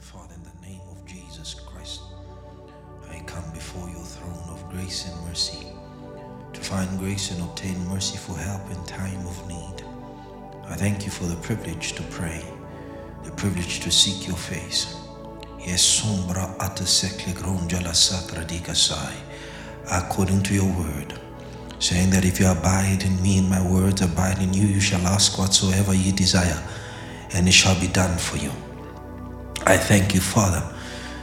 Father, in the name of Jesus Christ, I come before your throne of grace and mercy to find grace and obtain mercy for help in time of need. I thank you for the privilege to pray, the privilege to seek your face. According to your word, saying that if you abide in me and my words abide in you, you shall ask whatsoever ye desire and it shall be done for you. I thank you, Father,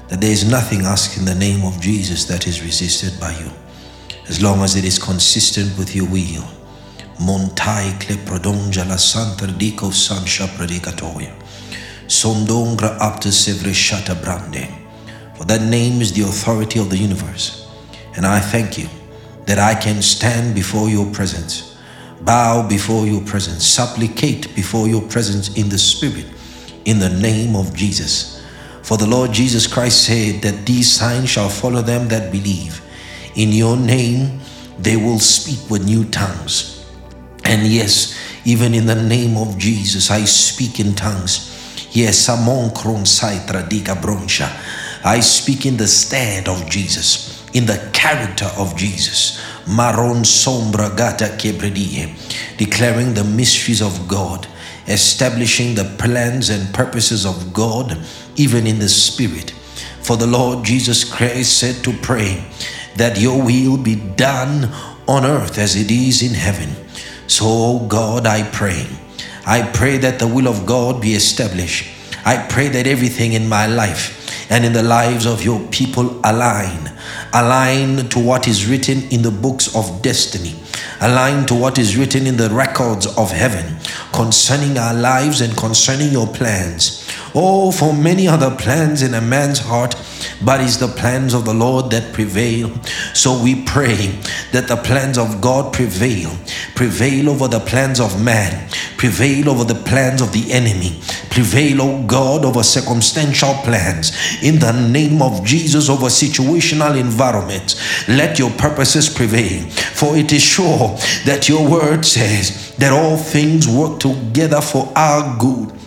that there is nothing asked in the name of Jesus that is resisted by you, as long as it is consistent with your will. Montai kleprodonja la santa dico sansha predicatoria. Sondongra apta sevre shata brande. For that name is the authority of the universe. And I thank you that I can stand before your presence bow before your presence, supplicate before your presence in the Spirit, in the name of Jesus. For the Lord Jesus Christ said that these signs shall follow them that believe. In your name they will speak with new tongues. And yes, even in the name of Jesus, I speak in tongues. Yes, amon kron saitra bronsha. I speak in the stand of Jesus, in the character of Jesus. Maron sombra gata declaring the mysteries of God, establishing the plans and purposes of God, even in the spirit. For the Lord Jesus Christ said to pray that your will be done on earth as it is in heaven. So, God, I pray. I pray that the will of God be established. I pray that everything in my life and in the lives of your people align. Align to what is written in the books of destiny. Align to what is written in the records of heaven concerning our lives and concerning your plans. Oh, for many other plans in a man's heart, but it's the plans of the Lord that prevail. So we pray that the plans of God prevail, prevail over the plans of man, prevail over the plans of the enemy, prevail, oh God, over circumstantial plans. In the name of Jesus, over situational environments, let your purposes prevail. For it is sure that your word says that all things work together for our good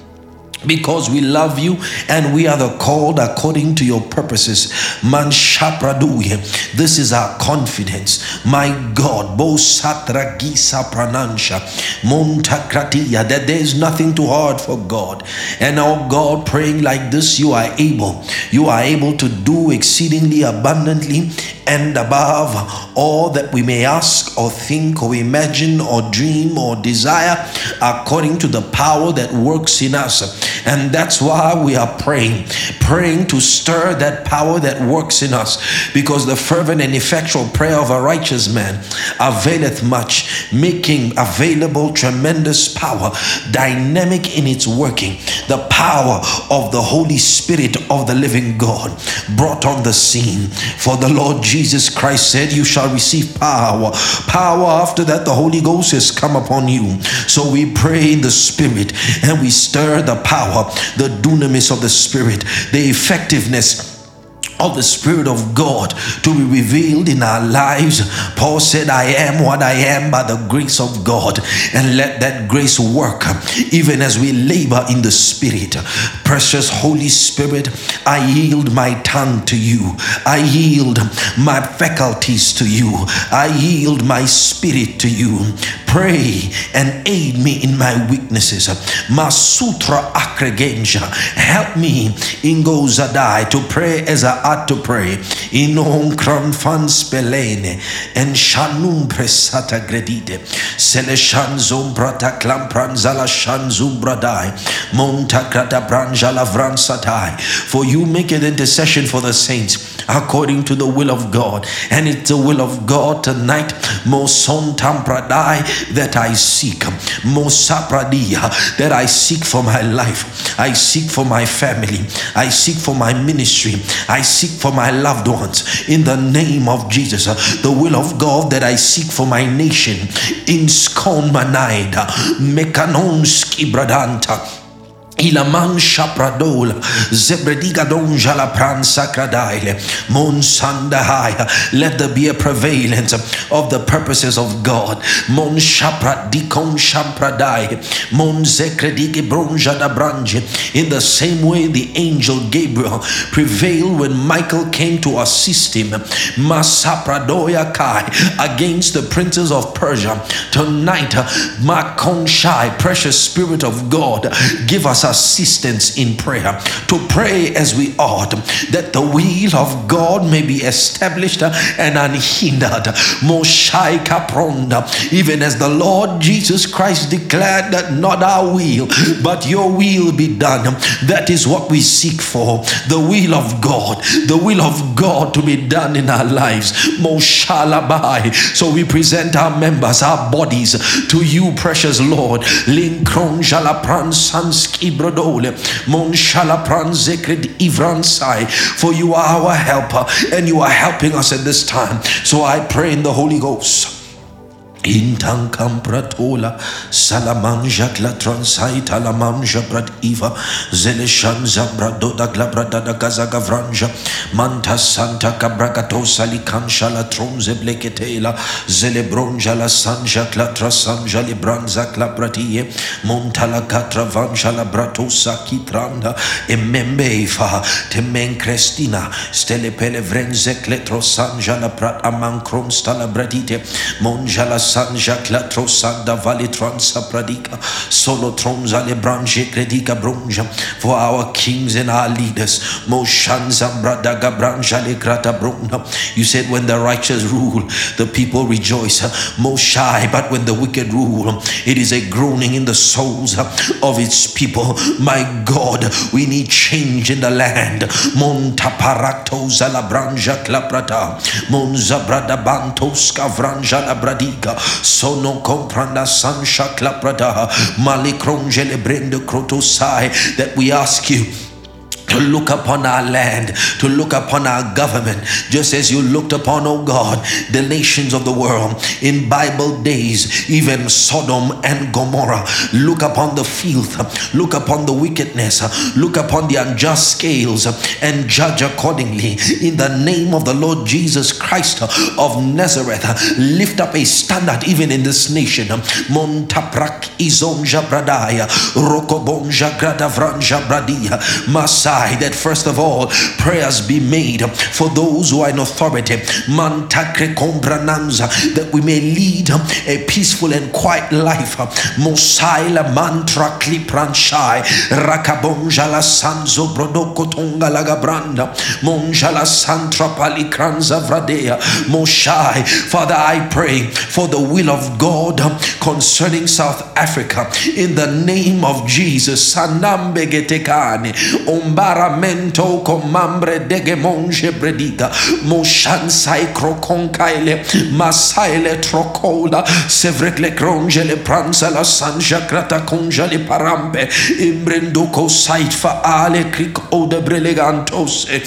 because we love you and we are the called according to your purposes. Man. This is our confidence. My God, bo satra gisa pranansha that there is nothing too hard for God. And oh God, praying like this, you are able. You are able to do exceedingly abundantly and above all that we may ask or think or imagine or dream or desire according to the power that works in us. And that's why we are praying, praying to stir that power that works in us because the fervent and effectual prayer of a righteous man availeth much, making available tremendous power, dynamic in its working. The power of the Holy Spirit of the living God brought on the scene. For the Lord Jesus Christ said, You shall receive power. Power after that, the Holy Ghost has come upon you. So we pray in the Spirit and we stir the power, the dunamis of the Spirit, the effectiveness of the Spirit of God to be revealed in our lives. Paul said, I am what I am by the grace of God, and let that grace work even as we labor in the Spirit. Precious Holy Spirit, I yield my tongue to you, I yield my faculties to you, I yield my spirit to you. Pray and aid me in my weaknesses. Masutra akregenja. Help me in Gozadai to pray as I ought to pray. Inon kram spelene en shanum presata gredide. Seleshan zombrata klampran zala shan zumbradai. Monta krata branjala vransatai. For you make an intercession for the saints according to the will of God. And it's the will of God tonight. Moson tampradai that I seek. Mosapradia that I seek for my life. I seek for my family. I seek for my ministry. I seek for my loved ones. In the name of Jesus. The will of God that I seek for my nation. In Skon Manaida. Mekanonski Bradanta. Ilaman shapradola zebrediga donja la pransa mon sandahaya. Let there be a prevalence of the purposes of God. Mon shapra dikon shampradai mon zekredike bronja da branje. In the same way the angel Gabriel prevailed when Michael came to assist him. Masapradoya kai against the princes of Persia. Tonight makon shai precious spirit of God give us assistance in prayer to pray as we ought, that the will of God may be established and unhindered. Moshai kapronda, even as the Lord Jesus Christ declared that not our will, but your will be done. That is what we seek for. The will of God, the will of God to be done in our lives. Moshalabai. So we present our members, our bodies to you, precious Lord. Linkron jalapran brodole mon shalapran zekred ivransai for you are our helper and you are helping us at this time. So i pray in the holy ghost Intan kampratola salamanja kla transaita la manja brad iva zeleshan zambrado da glabrada da gaza gavranja manta santa cabragato salikansha la tronze bleketela zelebronja la sanja kla trasanja libranza kla bratie monta la katra vanja la bratosa kitranda emembeifa temen crestina stele pele vrenze kletro sanja la prat amankron stala bradite monja la sanja clatro sanda vale transa pradika solo tronza le branche credica bronja for our kings and our leaders moshanza bradaga branja le grata brona you said when the righteous rule the people rejoice. Moshai but when the wicked rule it is a groaning in the souls of its people. My god we need change in the land. Monta parakto zala branja claprata monza brada bantos cavranja la bradiga sono compranda sansha claprada malikronjele brende crotosai that we ask you to look upon our land, to look upon our government, just as you looked upon, oh God, the nations of the world in Bible days, even Sodom and Gomorrah. Look upon the filth, look upon the wickedness, look upon the unjust scales, and judge accordingly. In the name of the Lord Jesus Christ of Nazareth, lift up a standard even in this nation. Montaprak izonja bradaya, rokobonja gradavranja bradia, Masa that first of all prayers be made for those who are in authority. That we may lead a peaceful and quiet life. Mosaila mantra rakabonja la sanzo brodoko tonga lagabranda monja la santra palikranza vradea. Moshai father i pray for the will of god concerning south africa. In the name of jesus sanambegetekane omba baramento comambre degemonge brediga moshansai krokonkaile masaile trokola sevrekle le pranza la sanja krata konja le parambe imbrenduko sait fa ale krik ode brelegantose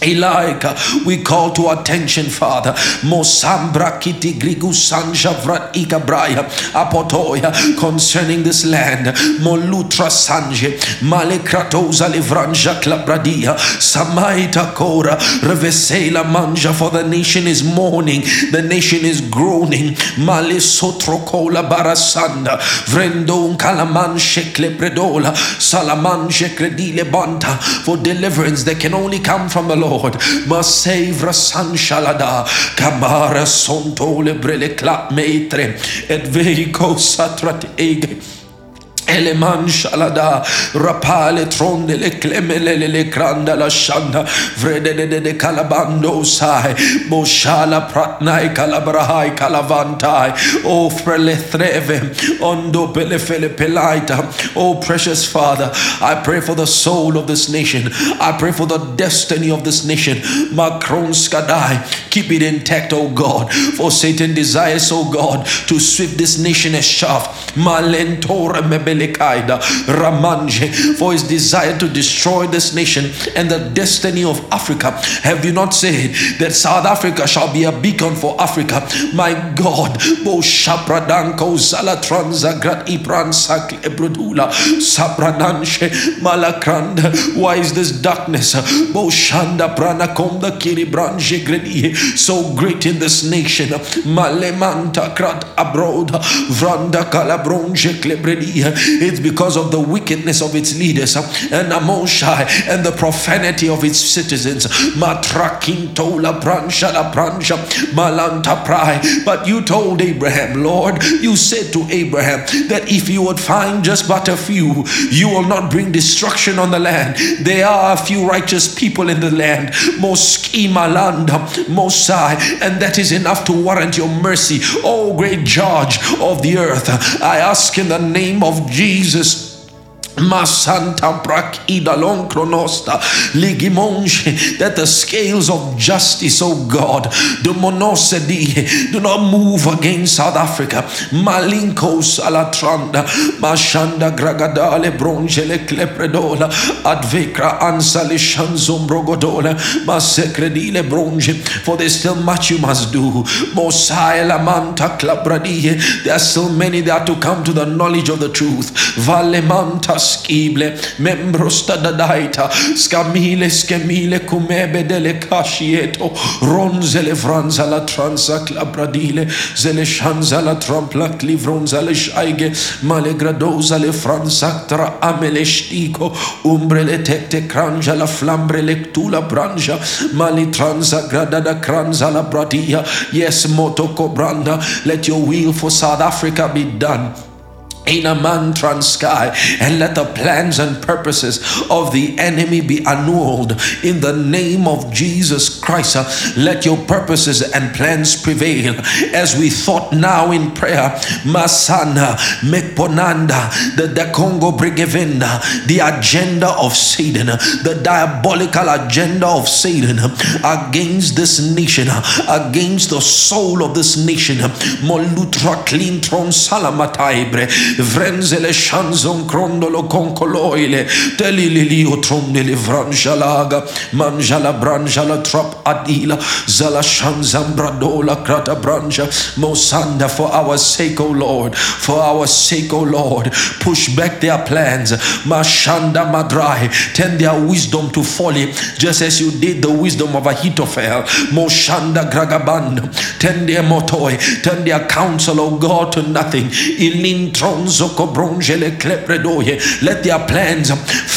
Elika, we call to attention, Father. Mosambra kiti grigu sanja vrat ikabraya apotoya concerning this land. Molutra sanje malekratoza livranja klabradia samaita kora revesela manja for the nation is mourning, the nation is groaning. Male sotrokola barasanda vrendon kalaman shekle predola salaman shekredile banta for deliverance that can only come from the Lord. Lord. Masevra sanshalada. Kamara sontole brele clap maitre. Et veico satrat ege. Eleman shalada rapale tronde le clemele le cranda la shanda vrede de calabando sai boshala pratnai calabrahai calavantai o frele threve ondo pele fele pelaita. Oh precious father I pray for the soul of this nation. I pray for the destiny of this nation. Macron skadai keep it intact oh God. For Satan desires oh God to sweep this nation as shaft malentora mebele For his desire to destroy this nation and the destiny of Africa. Have you not said that South Africa shall be a beacon for Africa? My God, Bo Shapradanko Zalatranza Grat Ibran Sak Ebrodula Saprananshe Malakranda. Why is this darkness? Bo Shanda Pranakomda Kiribranje Gredi so great in this nation. Malemanta Krat Abroad Vranda Kalabronje Klebredi. It's because of the wickedness of its leaders uh, and Amoshai and the profanity of its citizens. Malanta. But you told Abraham, Lord, you said to Abraham that if you would find just but a few, you will not bring destruction on the land. There are a few righteous people in the land. Moski Malanda Mosai, and that is enough to warrant your mercy. Oh great judge of the earth. I ask in the name of Jesus Masanta brakida long kronosta ligimonje that the scales of justice, oh God, the monosedi do not move against South Africa. Malinkos alatranda, mashanda gragadale bronjele klepredola, advekra ansali shanzombrogodola, masekredile bronje. For there's still much you must do. Mosai lamanta klabradie. There are still many that are to come to the knowledge of the truth. Valemanta schible, membro stadadaita, scamile, scamile, cumebe delle cascieto, ronzele franza la transa clabradile, zele shanza la trampla clivronza le shaige, male gradosa le franza tra amele stico, umbre le tete cranja la flambre lectula brangia, mali transa gradada cranza la bradia, yes moto cobranda, let your will for South Africa be done in a mantran sky and let the plans and purposes of the enemy be annulled in the name of Jesus Christ. Let your purposes and plans prevail as we thought now in prayer. Uh, Masana Mekponanda, the, the Congo uh, the agenda of Satan, uh, the diabolical agenda of Satan against this nation, against the soul of this nation. Molutra Clintron Salamataibre vrenzele shanzon crondolo concoloile telililio trondele vranjalaga manjala branjala trop adila zala shanzambradola krata branja. Mosanda for our sake o lord for our sake o lord push back their plans. Mashanda madrai turn their wisdom to folly just as you did the wisdom of ahithophel. Moshanda gragaband turn their motoi turn their counsel o god to nothing. Ilintron let their plans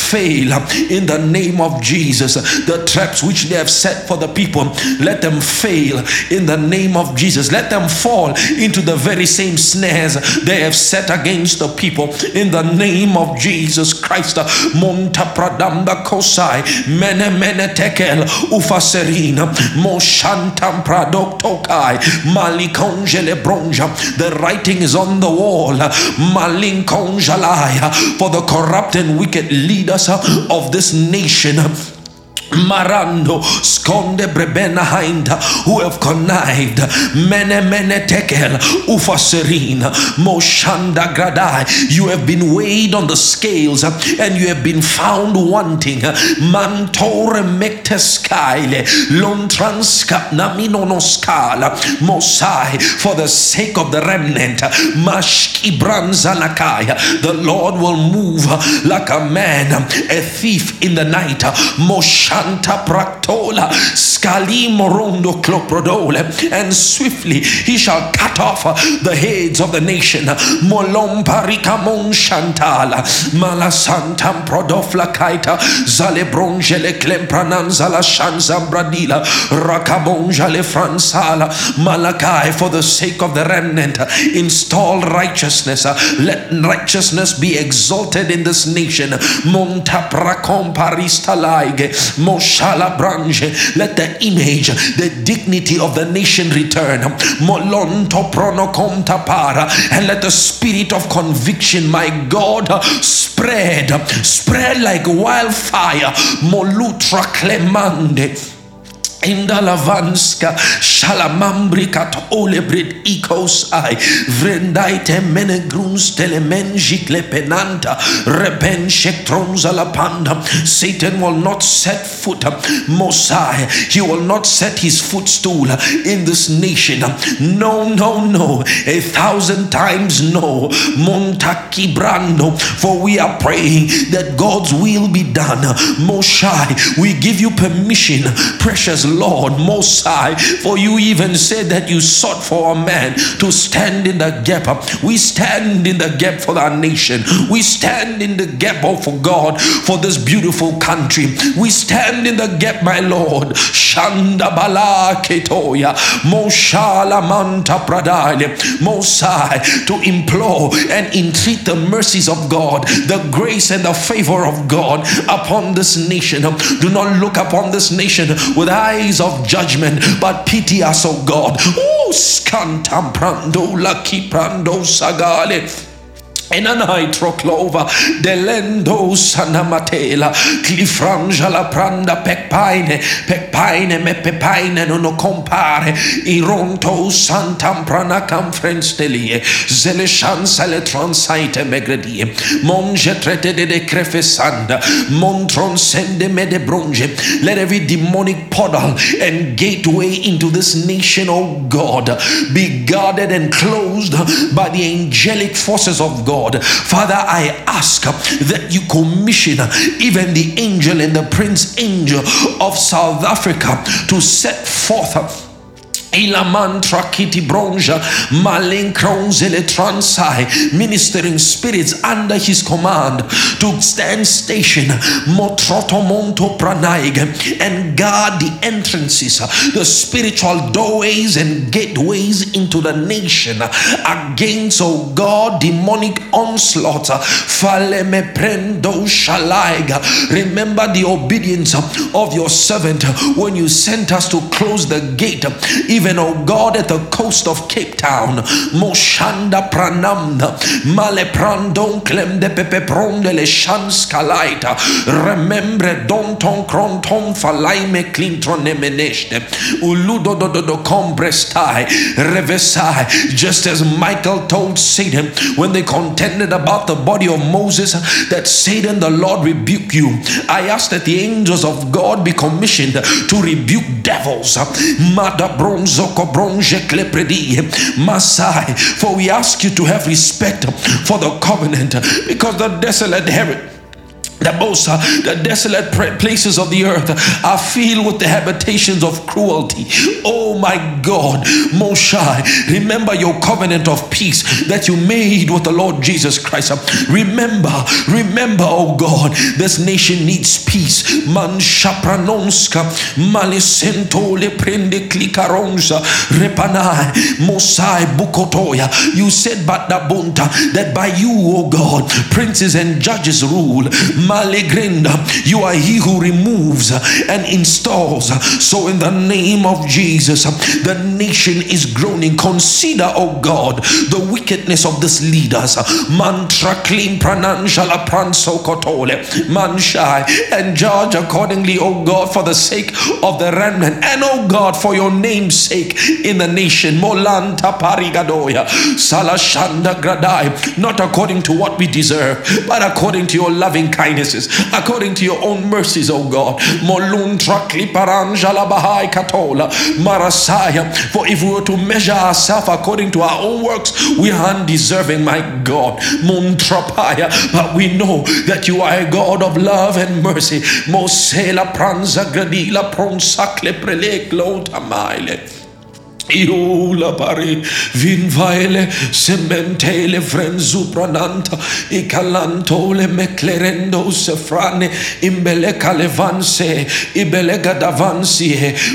fail in the name of Jesus. The traps which they have set for the people, let them fail in the name of Jesus. Let them fall into the very same snares they have set against the people in the name of Jesus Christ. Monta pradamba kosai mene mene tekel ufaserina moshantam pradoktokai malikongele bronja. The writing is on the wall. For the corrupt and wicked leaders of this nation Marando skonde brebena hinda who have connived. Mene mene tekel ufaserina moshanda gradai. You have been weighed on the scales and you have been found wanting. Mantore mekteskaile lontranska naminonoskala mosai for the sake of the remnant. Mashki branzanakaya the lord will move like a man a thief in the night. Mosha Shanta Praktola, Scali Morondo Cloprodole, and swiftly he shall cut off the heads of the nation. Molom Parikamon Shantala, Malasantam Prodofla Kaita, Zalebronjele Klemprananzala Shanzambradila, Rakabonjale Fransala, Malakai, for the sake of the remnant, install righteousness. Let righteousness be exalted in this nation. Monta Prakom Paristalaige, Moshala Branche. Let the image, the dignity of the nation return. Molonto Pronoconta Para. And let the spirit of conviction, my God, spread, spread like wildfire. Molutra Clemande. Indalavanska shalamambri katole brid ikos ai vrendaite menegruns telemenjikle penanta reben shektronza la panda Satan will not set foot Mosai. He will not set his footstool in this nation. No no no. A thousand times no. Montaki brando for we are praying that God's will be done. Moshai we give you permission precious Lord Mosai for you even said that you sought for a man to stand in the gap. We stand in the gap for our nation. We stand in the gap oh, for God for this beautiful country. We stand in the gap my Lord. Shanda Bala Ketoya. Moshala Manta Pradale Mosai to implore and entreat the mercies of God the grace and the favor of God upon this nation. Do not look upon this nation with eyes of judgment but pity us oh God. Oh scantam prando lucky prando sagale Enanai clova delendo sanamatela clifrangia la pranda pecpaine pecpaine me pepaine non compare. Ironto santam prana camfrenstelie zele chance le transaite megredie monge trete de de crefesanda montron sende me de bronze let every demonic portal and gateway into this nation oh God be guarded and closed by the angelic forces of God Lord. Father, I ask that you commission even the angel and the prince angel of South Africa to set forth Ilamantra kiti bronja malenkronzele transai ministering spirits under his command to stand station motrotomonto pranaig and guard the entrances the spiritual doorways and gateways into the nation against oh God demonic onslaught. Faleme prendo shalaiga. Remember the obedience of your servant when you sent us to close the gate even, oh God, at the coast of Cape Town. Moshanda pranamna, male prandon clem de pepe pronde le kalaita. Remembre donton kronton falaime clintron emeneste. Uludo do do do comprestai, revesai. Just as Michael told Satan when they contended about the body of Moses, that Satan the Lord rebuke you. I ask that the angels of God be commissioned to rebuke devils. Mada bronze Masai. For we ask you to have respect for the covenant because the desolate heritage the most uh, the desolate places of the earth are filled with the habitations of cruelty. Oh my god moshai remember your covenant of peace that you made with the lord jesus christ. Remember remember oh god this nation needs peace. Man shapranonska malisento le prende repanai mosai bukotoya. You said but that by you oh god princes and judges rule Malegrinda. You are he who removes and installs. So, in the name of Jesus, the nation is groaning. Consider, oh God, the wickedness of these leaders. Mantra clean prananjala pranso kotole manshai and judge accordingly, oh God, for the sake of the remnant and oh God, for your name's sake in the nation. Molanta parigadoya salashanda gradai, not according to what we deserve, but according to your loving kindness according to your own mercies, O God. Marasaya. For if we were to measure ourselves according to our own works, we are undeserving, my God. Muntrapaya. But we know that you are a God of love and mercy. Mosela pranza gradila pronsakle prelek lotamaile. Iula pari vinvaele sementele frenzuprananta ikalantole meclerendo sefrane imbele calevanse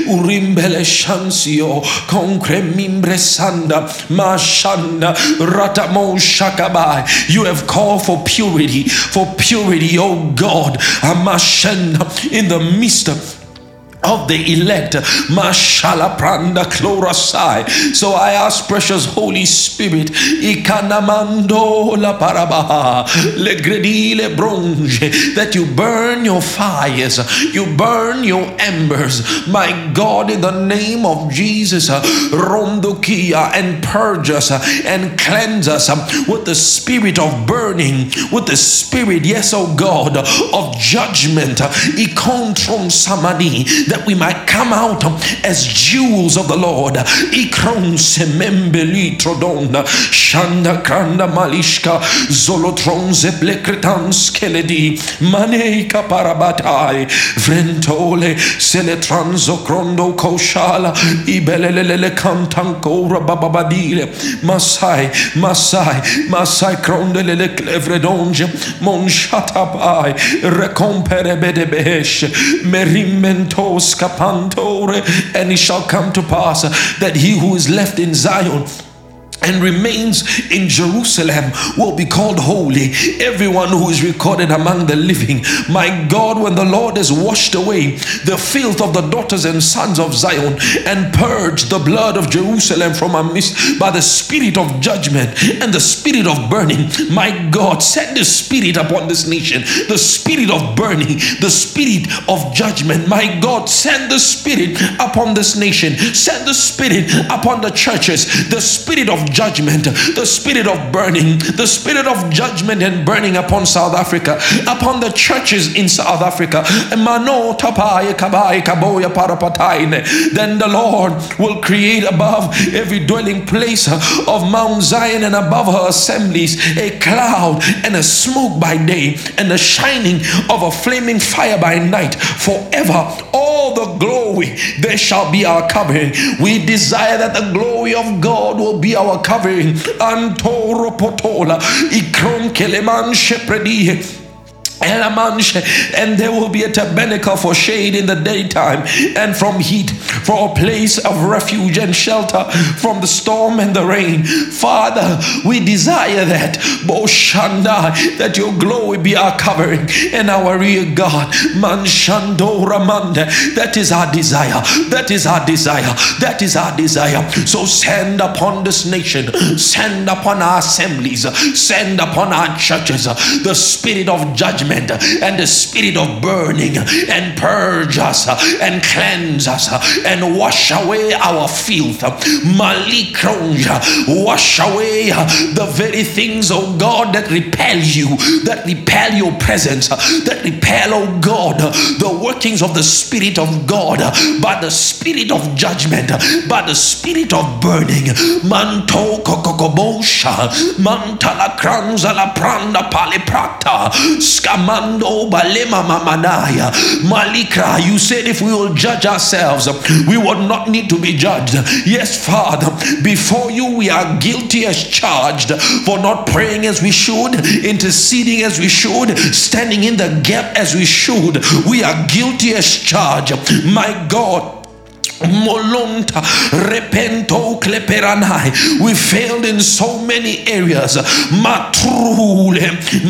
urimbele shansio concre mimbre sanda ratamo shakabai you have called for purity for purity oh God amashenda in the midst of the elect. Mashala pranda. So I ask, precious Holy Spirit, ikanamando la parabaha, le gredile that you burn your fires, you burn your embers, my God, in the name of Jesus, rondokia, and purge us and cleanse us with the spirit of burning, with the spirit, yes, oh God, of judgment, ikontron samani, that we might come out as jewels of the Lord. Shanda skeledi, maneka parabatai, vrentole, koshala, rabababadile, masai, masai, masai krondelele clevredonge, mon recompere bedebesh, merimento scapantore, and it shall come to pass that he who is left in Zion and remains in Jerusalem will be called holy. Everyone who is recorded among the living. My God, when the Lord has washed away the filth of the daughters and sons of Zion and purged the blood of Jerusalem from our midst by the spirit of judgment and the spirit of burning, my God, send the spirit upon this nation, the spirit of burning, the spirit of judgment. My God, send the spirit upon this nation, send the spirit upon the churches, the spirit of judgment, the spirit of burning, the spirit of judgment and burning upon South Africa, upon the churches in South Africa. Then the Lord will create above every dwelling place of Mount Zion and above her assemblies a cloud and a smoke by day and the shining of a flaming fire by night forever. All the glory there shall be our covering. We desire that the glory of God will be our covering. Antoro potola, ikron keleman shepredi and there will be a tabernacle for shade in the daytime and from heat, for a place of refuge and shelter from the storm and the rain. Father, we desire that, Boshanda, that your glory be our covering and our rear guard. Manshando Ramanda, that is our desire. That is our desire. That is our desire. So send upon this nation, send upon our assemblies, send upon our churches the spirit of judgment judgment and the spirit of burning and purge us and cleanse us and wash away our filth. Malikronja, wash away the very things, oh God, that repel you, that repel your presence, that repel, oh God, the workings of the Spirit of God by the spirit of judgment, by the spirit of burning. Manto kokokobosha, mantala kranza la pranda paliprata, Amando balema mamanaya malikra. You said if we will judge ourselves, we would not need to be judged. Yes, Father, before you we are guilty as charged for not praying as we should, interceding as we should, standing in the gap as we should. We are guilty as charged. My God Molonta repento kleperanai. We failed in so many areas. Matrule,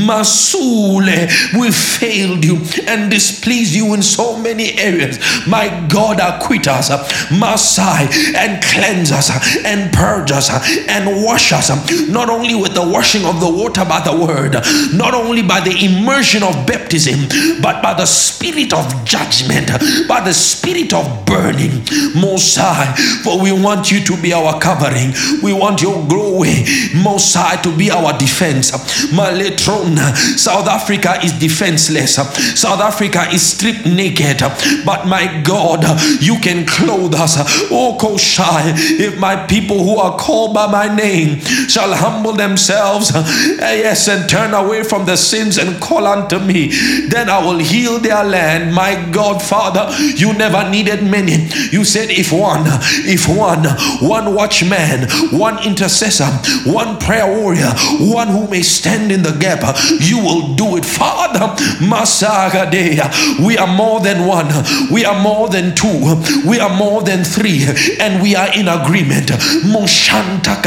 masule. We failed you and displeased you in so many areas. My God, acquit us, Masai, and cleanse us, and purge us, and wash us. Not only with the washing of the water by the word, not only by the immersion of baptism, but by the spirit of judgment, by the spirit of burning most high, for we want you to be our covering. We want your glory, most high, to be our defense. Maletron, South Africa is defenseless. South Africa is stripped naked. But my God, you can clothe us. Oh, Koshai, if my people who are called by my name shall humble themselves, yes, and turn away from their sins and call unto me, then I will heal their land. My God, Father, you never needed many. You said, if one, if one, one watchman, one intercessor, one prayer warrior, one who may stand in the gap, you will do it. Father, Masagadea, we are more than one, we are more than two, we are more than three, and we are in agreement. Moshanta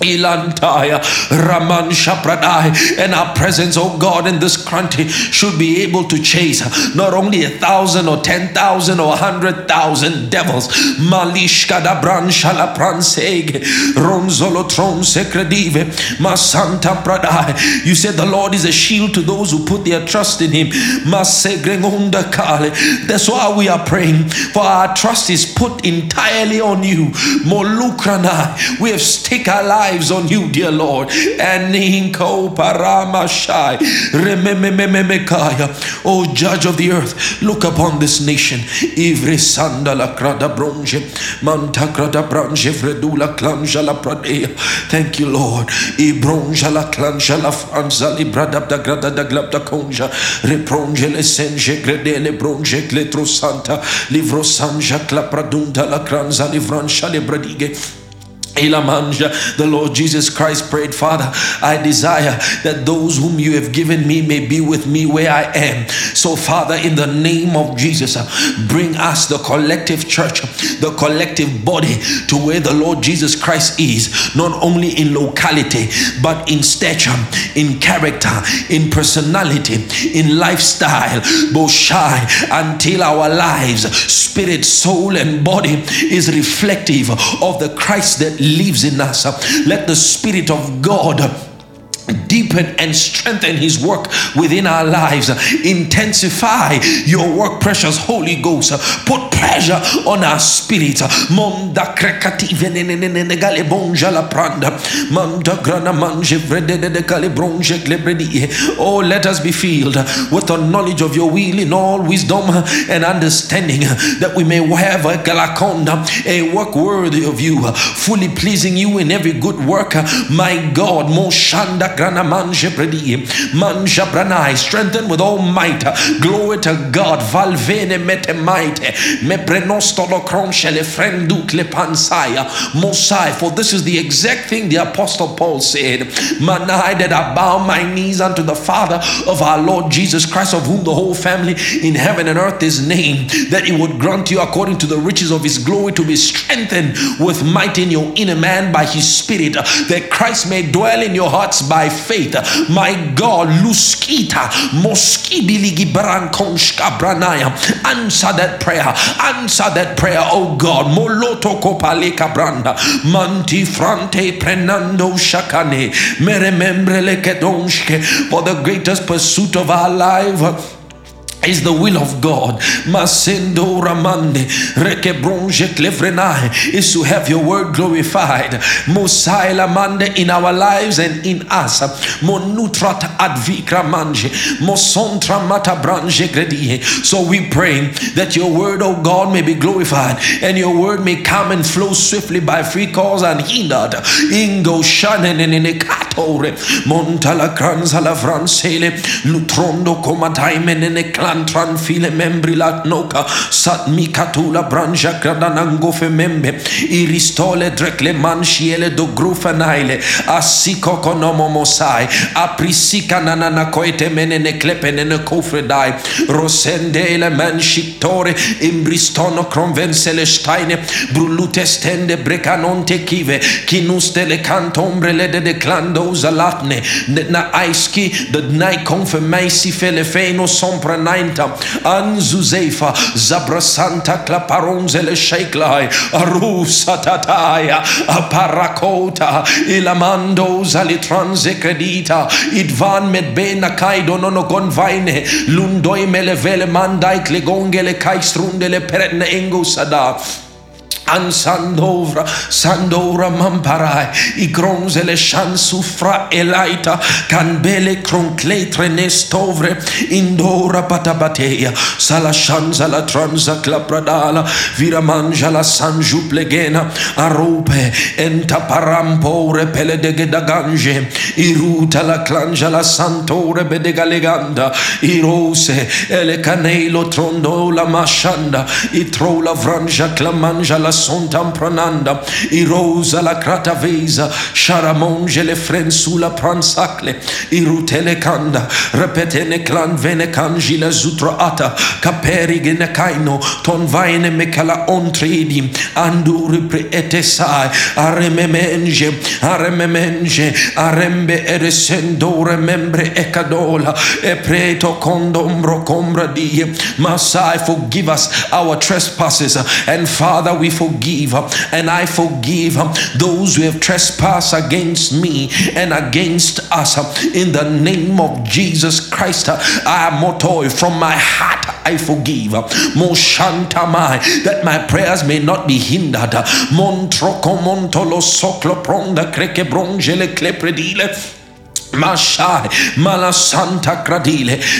Ilantaya Raman Shapradai and our presence, oh God, in this country should be able to chase not only a thousand or ten thousand or a hundred thousand devils. Malishka da branshala pranseg Ronzolo tron secredive Masanta Pradai. You said the Lord is a shield to those who put their trust in him. Masegrengonda Kale. That's why we are praying for our trust is put entirely on you. Molukrana. We have stake our lives lives on you, dear Lord. And Ninko Paramashai. Oh, judge of the earth, look upon this nation. Krada Fredula Clanjala Pradea. Thank you, Lord. Da Conja, Repronjele Senge Gredele Santa, Livro Sanja Clapradunda la Cranza Livransha Bradige. The Lord Jesus Christ prayed, Father, I desire that those whom you have given me may be with me where I am. So, Father, in the name of Jesus, bring us the collective church, the collective body to where the Lord Jesus Christ is, not only in locality, but in stature, in character, in personality, in lifestyle, both shy until our lives, spirit, soul, and body is reflective of the Christ that lives in us. Let the Spirit of God deepen and strengthen his work within our lives. Intensify your work precious holy ghost. Put pressure on our gale oh let us be filled with the knowledge of your will in all wisdom and understanding that we may have a galakonda a work worthy of you fully pleasing you in every good work. My god moshanda grana manje predi manja branai strengthened with all might. Glory to God. Valvene mete might me prenosto lo cronche le pansaya mosai for this is the exact thing the apostle Paul said. Manai that I bow my knees unto the father of our Lord Jesus Christ of whom the whole family in heaven and earth is named that he would grant you according to the riches of his glory to be strengthened with might in your inner man by his spirit that Christ may dwell in your hearts by faith. My God, Luskita, Moskibiligi Brankonshka Branaya. Answer that prayer. Answer that prayer, oh God. Moloto Kopaleka Branda. Manti Frante Prenando Shakane. Meremembre Lekedonshke. For the greatest pursuit of our life is the will of God. Masendo Ramande Rekebronje Klevrenae is to have your word glorified. Mande in our lives and in us. Monutrat advikra manje. Mosontra mata branje gredie. So we pray that your word, O God, may be glorified and your word may come and flow swiftly by free cause unhindered. Ingo shanen in katore. Montala kranzala francele. Lutrondo comataime cantran file membri latnoka sat mikatula branja kradanango femembe iristole drekle manchiele do grufanaile assiko konomo mosai aprisika nanana koete menene klepenene kofredai rosendele manshiktore imbristono cronvensele steine brullute stende brecanonte kive kinustele cantombre lede declando usa latne. Na aiski the night confirmaisi fele feino sompra nai Santa Anzuzefa Zabrasanta Claparonzele Sheiklai Arusa Tataya Aparakota Ilamando Zalitranze Credita Idvan Medbena Kaido Nono Gonvaine Lundoi Melevele Mandai Klegongele Kaistrundele Peretne Engo Sada An sandovra, sandovra mamparai, i gronzele shan sufra elaita, canbele croncletre nestovre, indora patabatea, sala shanza la transa clapradala, vira mangia la san jupleghena, arupe, enta parampore pele deghe iruta la clangia la santore bedegaleganda, i rose, ele canelo trondola mashanda, i trola frangia clamangia la sontam prananda irosa la crata vesa sharamonge le frensula pransacle irutele kanda repetene clan vene kanjila zutra ata kaperi gene kaino ton vaine mekala ontredi anduri pre etesai arememenge arememenge arembe eresendore membre ekadola e preto condombro combra die Masai forgive us our trespasses and Father we forgive and I forgive those who have trespassed against me and against us in the name of Jesus Christ I am motoi from my heart I forgive Moshantamai that my prayers may not be hindered clepredile Mashai,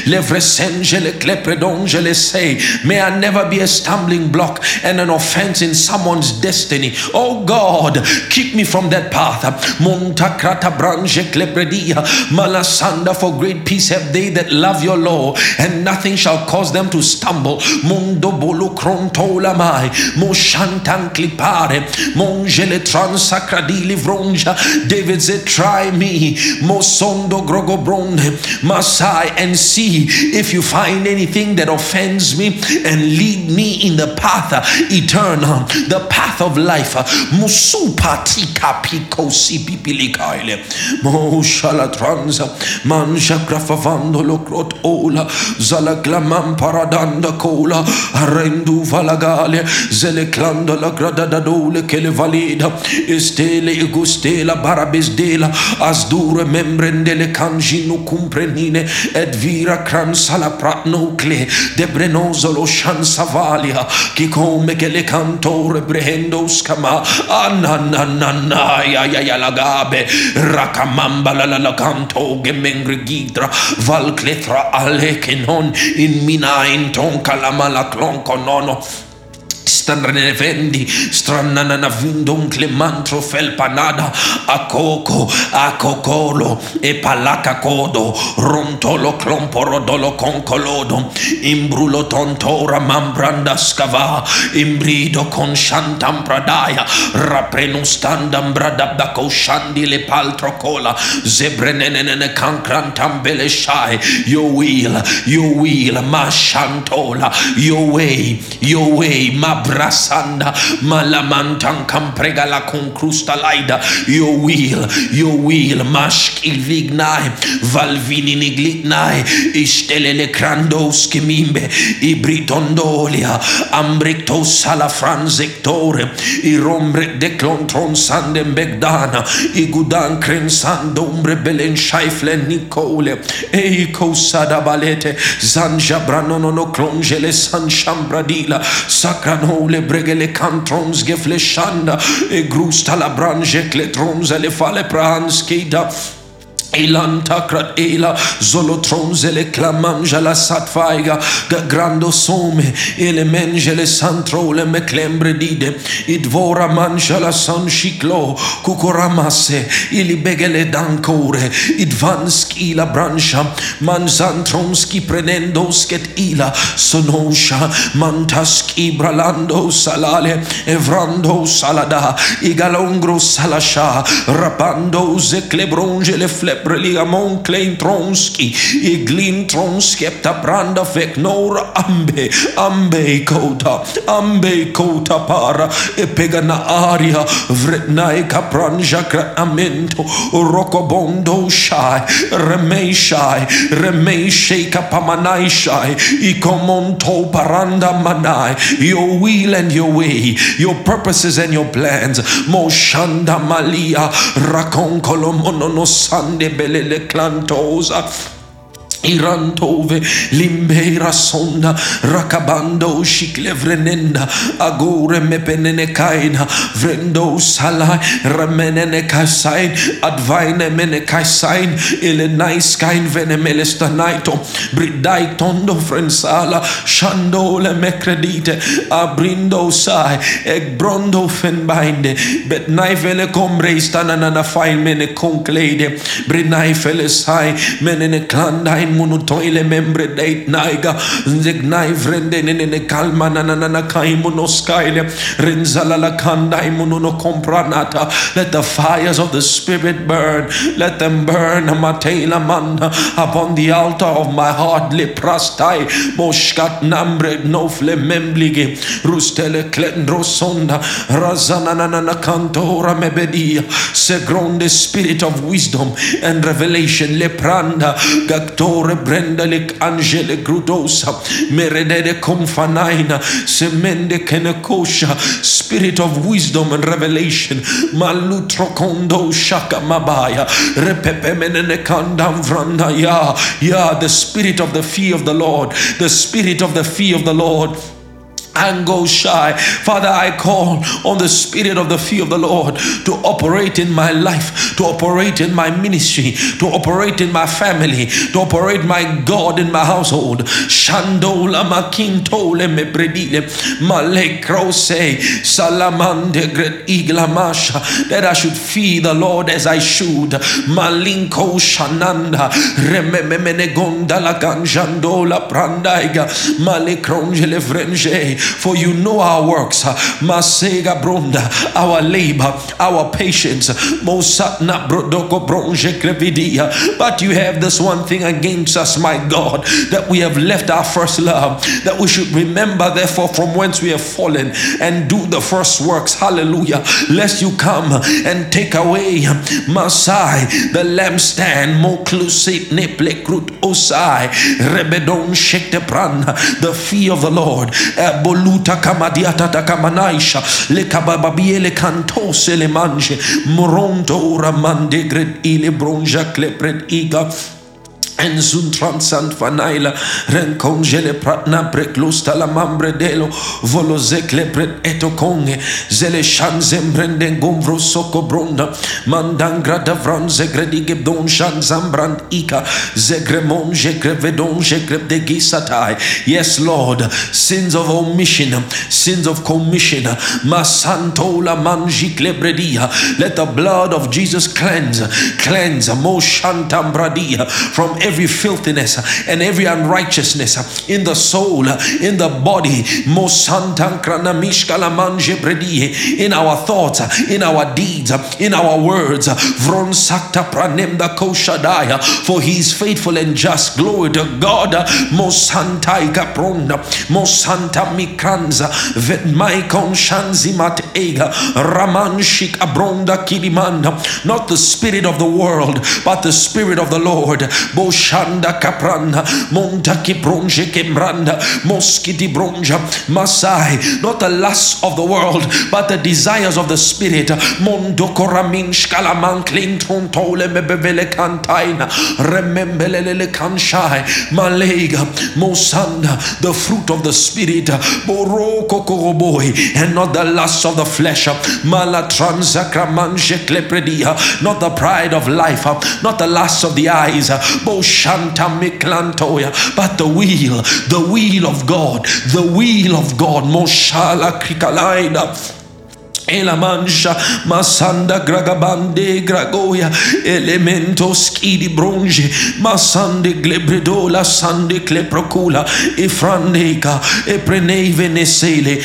Levresengele, Clepredongele say, may I never be a stumbling block and an offense in someone's destiny. Oh God, keep me from that path. Monta Krata Branche Clepredia, Malasanda, for great peace have they that love your law, and nothing shall cause them to stumble. Mondo Bolo Crontola Mai, Moshantan Clipare, Mongele Transacradili Vronja, David said, Try me, Mos sondo grogobronde masai and see if you find anything that offends me and lead me in the path uh, eternal the path of life uh, musupatika piko sipipilikaile mo shala transa manja grafavandolo crot ola zala glamam paradanda cola rendu valagale zele clando la gradada dole che le valida estele igustela barabesdela as dure membre prendele canjino comprenine et vira cransala pratnocle de brenosolo shansavalia che come che le cantore brehendo scama. Anananana ya ya la gabe rakamamba la la la canto gemengre gidra valcletra ale che non in mina in tonca la mala clonco nono Stanrenefendi, Strananavindon Clemantro Felpanada, A Coco, a Akoko, Akokolo, Epalacacodo, Rontolo clomporo Clomporodolo Concolodo, Imbrulo Tontora Mambranda Scava, Imbrido con Shantam Pradaya, brada Bradabaco Shandi Le Paltro Cola, Zebrenenene Cancrantam Beleshai, Yo will, Yo will, Mashantola, Yo way, Yo way, Ma brasanda malamantan camprega la concrusta laida. Your will your will mashkil vignai valvini niglignai istelele crandos kimimbe ibritondolia ambrecto sala franzectore i rombre de clontron sandem begdana i gudan cren sandombre belen shaifle nicole e cosada balete zanja branono clongele san chambradila sacrano nole bregele cantrons gefleshanda e grusta la branche cletrons le fale pranskida Ilanta krat ela zolotronzele clamanja la satfaiga ga grando some ele mengele santrole me clembre dide. Idvora mangia la san ciclo cucoramasse ili begele dancore idvanski la brancha manzantronski prenendo sket ila. Sonosha mantaski bralando salale evrando salada. Igalongro salasha rapando ze clebronge le flep Breliamon Klein Tronski, Iglin Tronskepta Branda Feknora Ambe, Ambe Kota, Ambe Kota Para, Epegana Aria, Rocobondo Shai, Remei Shai, Remei Sheka Pamanai Shai, Ikomonto Paranda Manai, your will and your way, your purposes and your plans, Moshanda Malia, Rakonkolo Monono Sande belele clantosa Irantove limbeira sonda rakabando shiklevrenenda agore mepenene kaina vrendo salai remenene kasain advaine mene kasain ile nice kain venemelesta naito bridai tondo frensala shandole mecredite abrindo sai eg brondo fenbinde bet naivele combre stanana na fain mene conclede brinai fele sai menene clandain munutoile membre deit naiga. Nzegnai vrende nene kalma na na na na kaimunoskaile renzala la kandai mununo compranata let the fires of the spirit burn. Let them burn matela manda. Upon the altar of my heart leprastai. Moshkat nambre nofle memblige. Rustele klendro sonda. Razana na na na cantora mebedia. Segronde spirit of wisdom and revelation lepranda. Gactore brenda lek angele grudosa meredede confanaina semende kenekosha. Spirit of wisdom and revelation malutro kondo shaka mabaya. Repepemenene kandam vranda ya. Ya the spirit of the fear of the lord the spirit of the fear of the lord and go shy. Father, I call on the spirit of the fear of the Lord to operate in my life, to operate in my ministry, to operate in my family, to operate my God in my household. Shandola makintole me predile malekrose salamande gret iglamasha that I should fear the Lord as I should. Malinko shananda rememene gonda la ganjandola prandaiga malekronjele vrenge for you know our works, Masega Bronda, our labor, our patience, Krevidia. But you have this one thing against us, my God, that we have left our first love, that we should remember, therefore, from whence we have fallen and do the first works. Hallelujah. Lest you come and take away Masai, the lampstand, Moklusit Neplekrut Osai, Rebedon Shektepran, the fear of the Lord voluta kamadiata da kamanaisha le kabababie le cantose le mange moronto ora mande gred ile bronja klepred iga en zuntran sant fanaila rencongele pratna preclusta la mambre delo volo zekle pret eto conge zele shan zembrende gomvro soko bronda mandangra da vran zegredi gebdon shan zambrand ika zegremon jegrevedon jegreb de gisatai yes lord sins of omission sins of commission masantola manji klebredia. Let the blood of jesus cleanse cleanse mo shantam bradia from every filthiness uh, and every unrighteousness uh, in the soul, uh, in the body, in our thoughts, in our deeds, in our words. For he is faithful and just. Glory to God. Mosantai. Not the spirit of the world, but the spirit of the Lord. Boshanda Capranda, Montaki Bronje Kembranda, Moskiti Bronja, Masai, not the lust of the world, but the desires of the spirit. Mondo Koramin Shkalaman Clinton Tole Mebevele Kantaina, Remembelele Kanshai, Malega, Mosanda, the fruit of the spirit, Boroko Koroboy, and not the lust of the flesh, Malatransakramanche Klepredia, not the pride of life, not the lust of the eyes, Shanta Miklantoya, but the will, the will of God, the will of God, Moshala Krikalaina. La mancha masanda gragabande gragoya elemento skidi bronje masande glebredola sande cleprocula e frandeka e preneve nesele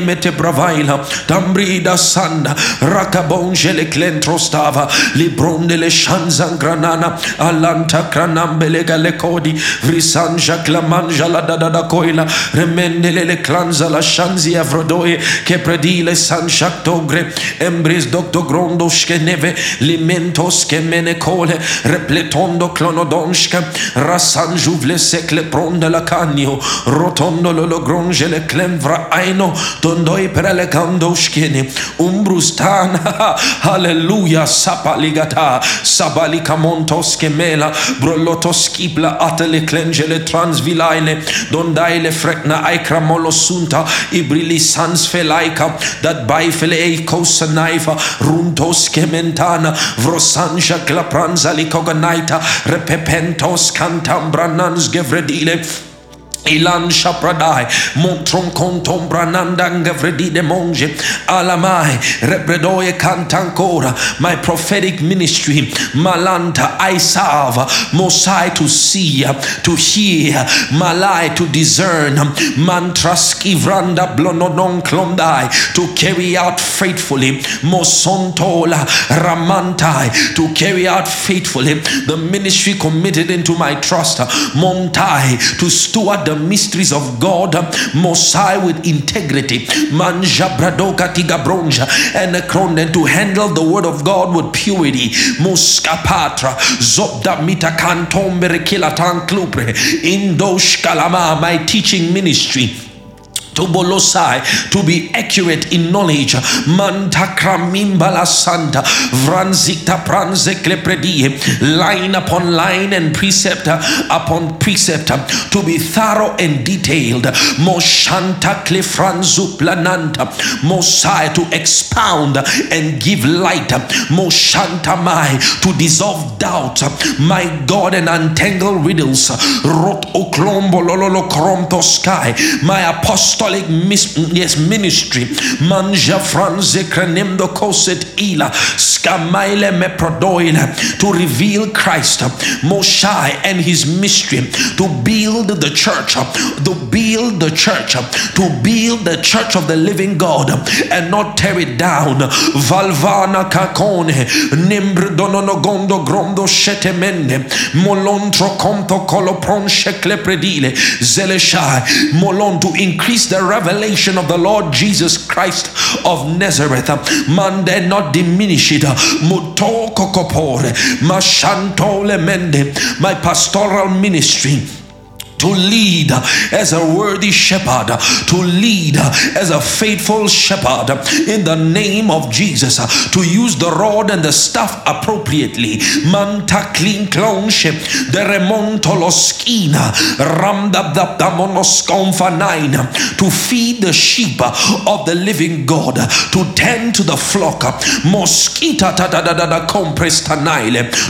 mete bravaila tambrida sanda rakabonje le clentrostava libronde le shanzan granana alanta cranambele gale codi vrisanja clamanja la da da coila remendele le clanza la shanzi avrodoe che predile san shactogre embris docto grondoske neve limentoske menecole repletondo clonodonska rasan juvle secle pronde la canio rotondo lo le clemvra aino tondoi per halleluja ah, sapaligata mela atele clengele frekna aikra molosunta ibrili sans felaika by Baifele Kosanaifa Runtos Kementana Vrosansha Klapranza Likoganaita Repepentos Cantambranans Gevredile Ilan Shapradai, Montron Contom Branandanga Vredide Monge, Alamai, Rebredoye Cantancora, my prophetic ministry, Malanta, I serve, Mosai to see, to hear, Malai to discern, Mantraski Vranda Blonodon Klondai, to carry out faithfully, Mosontola Ramantai, to carry out faithfully the ministry committed into my trust, Montai, to steward the mysteries of God, Mosai with integrity, Manja Bradoka Tigabronja, and Kronen to handle the word of God with purity, Muskapatra, Zobda Mita Kantom Berekila Tanklupre, Indosh Kalama, my teaching ministry to be accurate in knowledge. Manta kramimbala santa vranzita pranze line upon line and precept upon precept to be thorough and detailed. Moshanta klefranzu plananta. Mosai to expound and give light. Moshanta mai to dissolve doubt my god and untangle riddles. Rot oklombo lololo sky. My apostle apostolic yes, ministry. Manja franze krenemdo koset ila skamaile to reveal Christ, Moshai and his mystery to build the church, to build the church, to build the church of the living God and not tear it down. Valvana kakone gondo grondo molontro conto shekle predile zeleshai molon to increase the revelation of the Lord Jesus Christ of Nazareth. Mande not diminish it. Mutoko kopore. Mashantole mende. My pastoral ministry to lead as a worthy shepherd, to lead as a faithful shepherd in the name of Jesus, to use the rod and the staff appropriately. Manta clean clonship, the remontoloskina, ramda nine, to feed the sheep of the living God, to tend to the flock, mosquita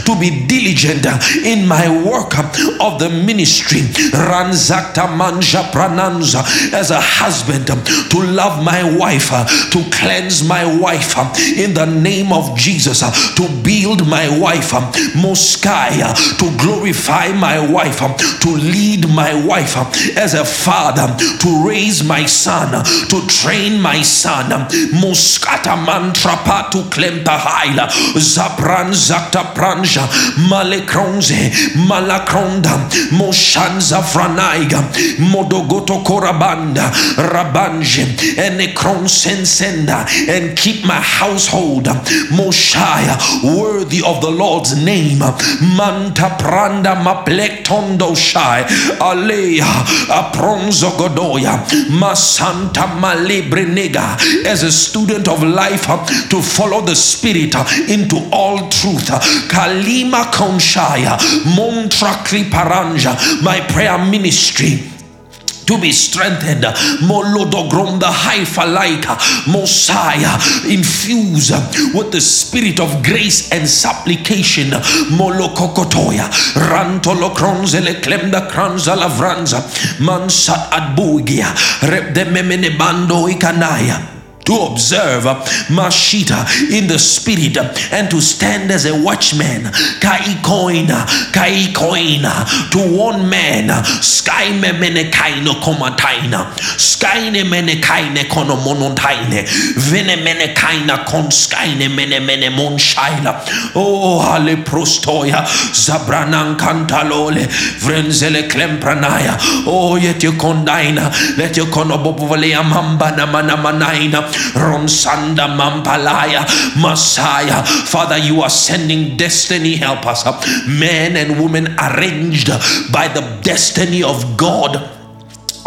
to be diligent in my work of the ministry ranzakta manja prananza as a husband um, to love my wife, uh, to cleanse my wife um, in the name of Jesus, uh, to build my wife, um, Moskaya, uh, to glorify my wife, to lead my wife as a father, to raise my son, to train my son, Moskata mantrapa to klemta haila, Zapran zakta pranja, Malekronze, Malakronda, Moshanza franaiga modogoto korabanda rabanje and sensenda and keep my household moshaya worthy of the Lord's name. Manta pranda maplektondo shai alea apronzo godoya. Masanta malibrenega as a student of life to follow the spirit into all truth. Kalima konshaya montra kliparanja my prayer ministry to be strengthened. Molodogronda haifalaika Mosiah infuse with the spirit of grace and supplication. Molokokotoya. Rantolokronzele klemda kranza lavranza mansat adbugia. Memene bando ikanaya to observe uh, Mashita in the spirit uh, and to stand as a watchman. Kaikoina, kaikoina, to one man. Uh, sky me mene kaino komataina. Sky ne mene kaine kono monontaine. Vene mene kaina kon skyne mene mene mon shaila. Oh, hale prostoya. Zabranan kantalole. Vrenzele klempranaya. Oh, yet you kondaina. Let you kono bobovalea mamba na mana manaina. Ronsanda Mampalaya, Messiah. Father, you are sending destiny help us, up, men and women arranged by the destiny of God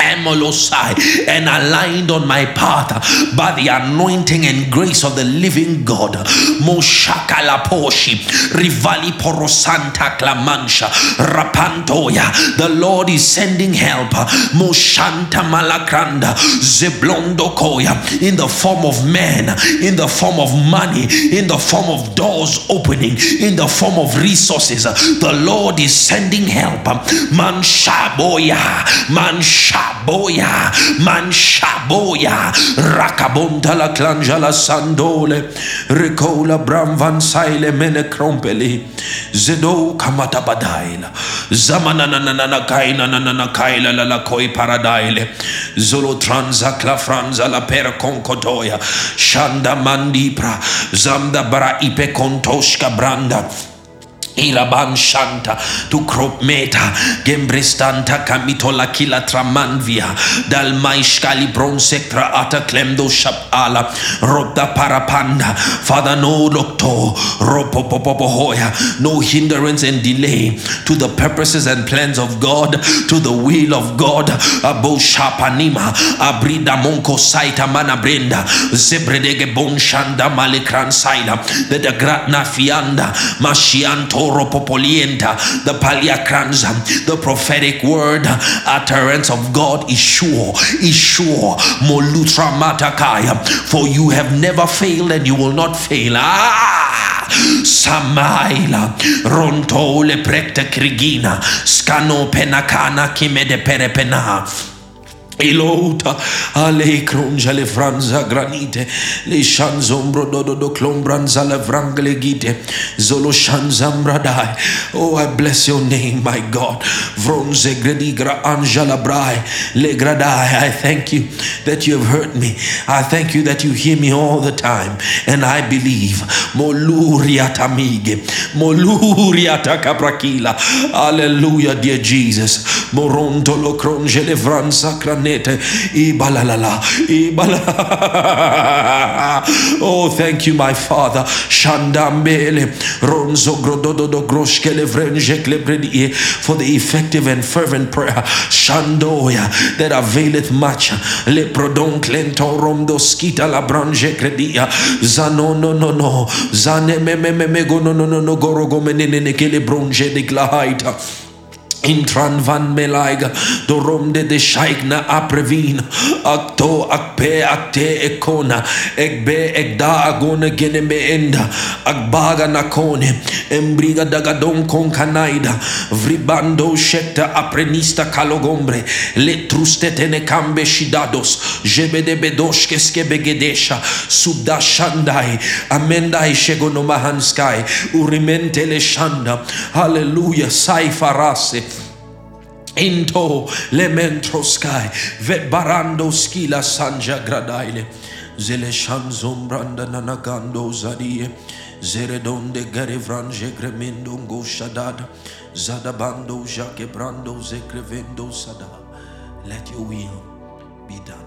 and aligned on my path by the anointing and grace of the living God. Moshakala poshi rivali porosanta clamansha rapantoya. The Lord is sending help. Moshanta malakranda zeblondo koya in the form of men, in the form of money, in the form of doors opening, in the form of resources. The Lord is sending help. Man shaboya, man shaboya, man shaboya. Rakabonta la clanjala sandole, recola bramvan saile mene krompeli, zedo kamata badaila, zamanana kaina nana kaila la la koi paradaile, zolo transa la franza la per concotoya, shanda mandipra, zamda bara ipe kontoshka branda. Ilaban shanta tu kropmeta gembrestanta kamitola kila tramanvia dal maishkali bronsektra ata klemdo shapala robda parapanda. Father no doctor ropopopohoya no hindrance and delay to the purposes and plans of God to the will of God. Abo shapanima abrida monko saita mana brenda zebredege bon shanda malikran saila the gratna fianda mashianto the Paliakranza, the prophetic word, utterance of God is sure, is sure. Molutra Matakaya, for you have never failed and you will not fail. Ah! Samaila, Rontole Prekta Krigina, Scano Penakana Kimede Perepena. Ilota ale cronja le franza granite le shanzombro dodo do clombranza le vrangle gite zolo shanzambradai oh I bless your name my God. Vronze gredigra angela brai le gradai. I thank you that you have heard me. I thank you that you hear me all the time. And I believe. Moluria tamige moluria takaprakila hallelujah dear Jesus. Moronto lo cronje le franza granite ibala oh thank you my father. Shandambele ronzo grododo groshkele vrenje klebredie for the effective and fervent prayer. Shandoya that availeth much. Le prodon klento romdo skita la branche credia zano no no no. Zane me me me me go no no no no gorogo menene kele bronje de glahaita Intran van melayga dorom de shaikna aprevin. Akto akpe akte ekona ekbe ekda agona gene me enda. Akbaga nakone embriga dagadon con kanaida. Vribando shekta aprenista kalogombre. Le trustete ne kambe shidados. Jebede bedoshke skebegedesha subda shandai. Amendai shegono mahanskai. Urimente le shanda. Hallelujah sai farase into lementro sky vet barando skila sanja gradaile. Zele shanzombranda nanagando zadie. Zeredonde garevrange gremendo shadada zadabando jake brando zekrevendo sada. Let your will be done